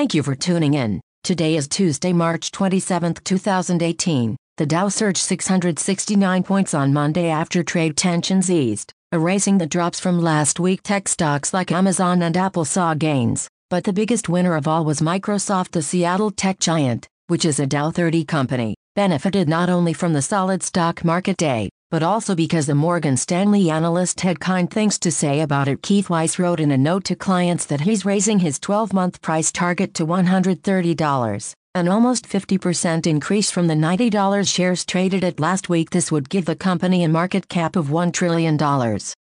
Thank you for tuning in. Today is Tuesday, March 27, 2018. The Dow surged 669 points on Monday after trade tensions eased, erasing the drops from last week. Tech stocks like Amazon and Apple saw gains, but the biggest winner of all was Microsoft, the Seattle tech giant, which is a Dow 30 company, benefited not only from the solid stock market day, but also because the Morgan Stanley analyst had kind things to say about it. Keith Weiss wrote in a note to clients that he's raising his 12 month price target to $130, an almost 50% increase from the $90 shares traded at last week. This would give the company a market cap of $1 trillion.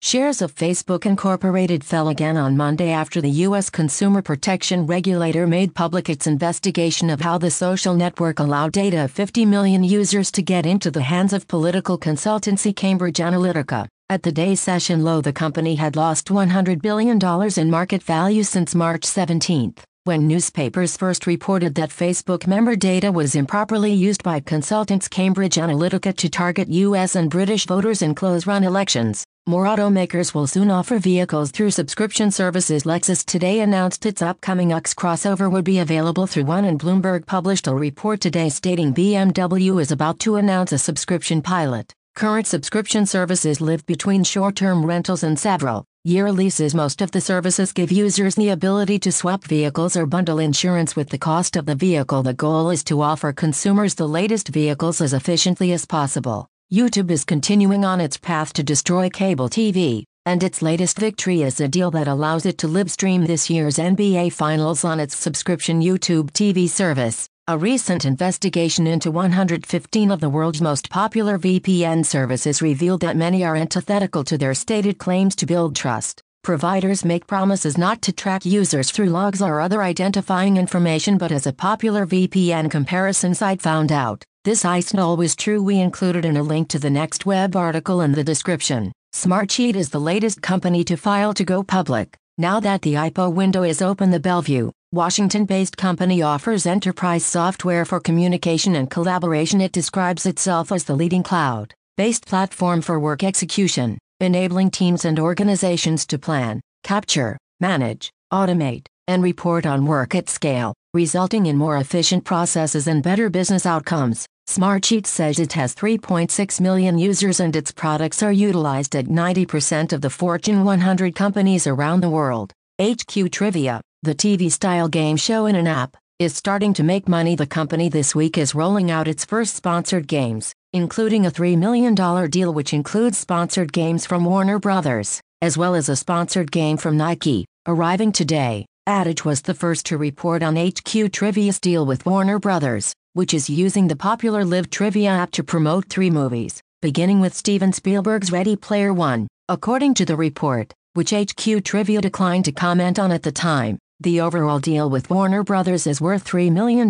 Shares of Facebook Incorporated fell again on Monday after the U.S. Consumer Protection Regulator made public its investigation of how the social network allowed data of 50 million users to get into the hands of political consultancy Cambridge Analytica. At the day session low, the company had lost $100 billion in market value since March 17 when newspapers first reported that Facebook member data was improperly used by consultants Cambridge Analytica to target U.S. and British voters in close run elections. More automakers will soon offer vehicles through subscription services. Lexus today announced its upcoming UX crossover would be available through one, and Bloomberg published a report today stating BMW is about to announce a subscription pilot. Current subscription services live between short term rentals and several year leases. Most of the services give users the ability to swap vehicles or bundle insurance with the cost of the vehicle. The goal is to offer consumers the latest vehicles as efficiently as possible. YouTube is continuing on its path to destroy cable TV, and its latest victory is a deal that allows it to live stream this year's NBA Finals on its subscription YouTube TV service. A recent investigation into 115 of the world's most popular VPN services revealed that many are antithetical to their stated claims to build trust. Providers make promises not to track users through logs or other identifying information, but as a popular VPN comparison site found out, this isn't always true. We included in a link to the next web article in the description. Smartsheet is the latest company to file to go public. Now that the IPO window is open, the Bellevue, Washington based company offers enterprise software for communication and collaboration. It describes itself as the leading cloud based platform for work execution, enabling teams and organizations to plan, capture, manage, automate, and report on work at scale, resulting in more efficient processes and better business outcomes. Smartsheet says it has 3.6 million users and its products are utilized at 90% of the Fortune 100 companies around the world. HQ Trivia the TV style game show in an app is starting to make money. The company this week is rolling out its first sponsored games, including a $3 million deal which includes sponsored games from Warner Brothers, as well as a sponsored game from Nike, arriving today. Ad Age was the first to report on HQ Trivia's deal with Warner Brothers, which is using the popular Live Trivia app to promote three movies, beginning with Steven Spielberg's Ready Player One. According to the report, which HQ Trivia declined to comment on at the time, the overall deal with Warner Brothers is worth $3 million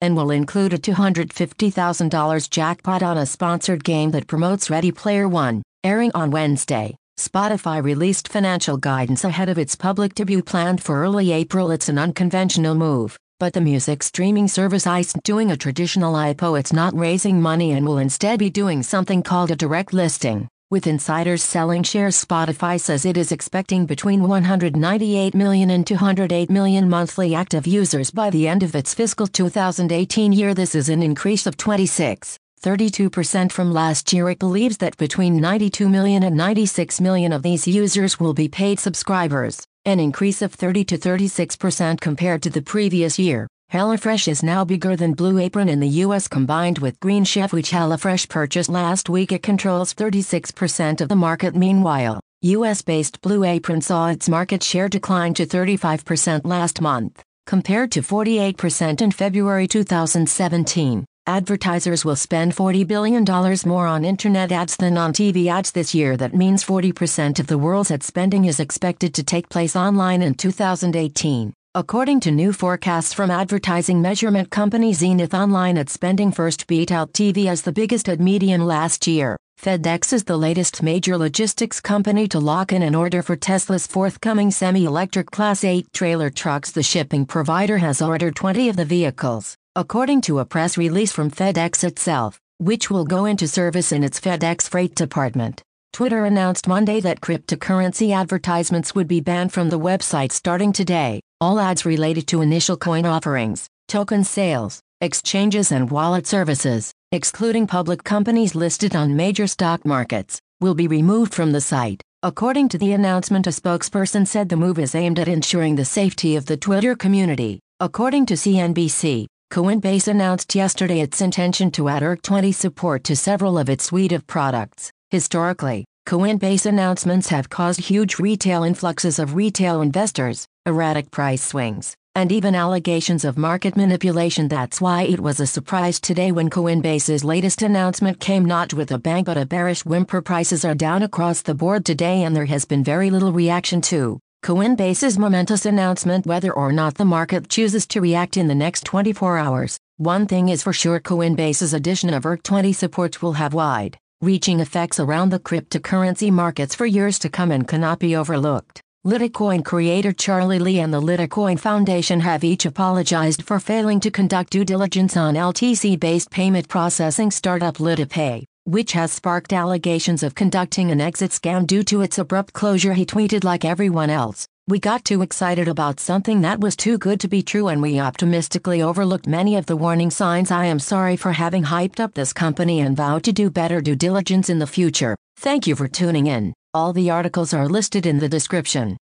and will include a $250,000 jackpot on a sponsored game that promotes Ready Player One, airing on Wednesday. Spotify released financial guidance ahead of its public debut planned for early April. It's an unconventional move, but the music streaming service isn't doing a traditional IPO. It's not raising money and will instead be doing something called a direct listing. With insiders selling shares, Spotify says it is expecting between 198 million and 208 million monthly active users by the end of its fiscal 2018 year. This is an increase of 26. 32% from last year. It believes that between 92 million and 96 million of these users will be paid subscribers, an increase of 30 to 36% compared to the previous year. HelloFresh is now bigger than Blue Apron in the US combined with Green Chef which HelloFresh purchased last week it controls 36% of the market meanwhile, US-based Blue Apron saw its market share decline to 35% last month, compared to 48% in February 2017. Advertisers will spend $40 billion more on internet ads than on TV ads this year. That means 40% of the world's ad spending is expected to take place online in 2018. According to new forecasts from advertising measurement company Zenith Online ad spending first beat out TV as the biggest ad medium last year. FedEx is the latest major logistics company to lock in an order for Tesla's forthcoming semi-electric Class 8 trailer trucks. The shipping provider has ordered 20 of the vehicles, according to a press release from FedEx itself, which will go into service in its FedEx freight department. Twitter announced Monday that cryptocurrency advertisements would be banned from the website starting today. All ads related to initial coin offerings, token sales, exchanges, and wallet services, excluding public companies listed on major stock markets, will be removed from the site. According to the announcement, a spokesperson said the move is aimed at ensuring the safety of the Twitter community. According to CNBC, Coinbase announced yesterday its intention to add ERC20 support to several of its suite of products. Historically, Coinbase announcements have caused huge retail influxes of retail investors, erratic price swings, and even allegations of market manipulation. That's why it was a surprise today when Coinbase's latest announcement came not with a bang but a bearish whimper. Prices are down across the board today, and there has been very little reaction to Coinbase's momentous announcement. Whether or not the market chooses to react in the next 24 hours, one thing is for sure Coinbase's addition of ERC20 support will have wide reaching effects around the cryptocurrency markets for years to come and cannot be overlooked. Litecoin creator Charlie Lee and the Litecoin Foundation have each apologized for failing to conduct due diligence on LTC based payment processing startup LitePay, which has sparked allegations of conducting an exit scam due to its abrupt closure. He tweeted like everyone else. We got too excited about something that was too good to be true and we optimistically overlooked many of the warning signs. I am sorry for having hyped up this company and vow to do better due diligence in the future. Thank you for tuning in. All the articles are listed in the description.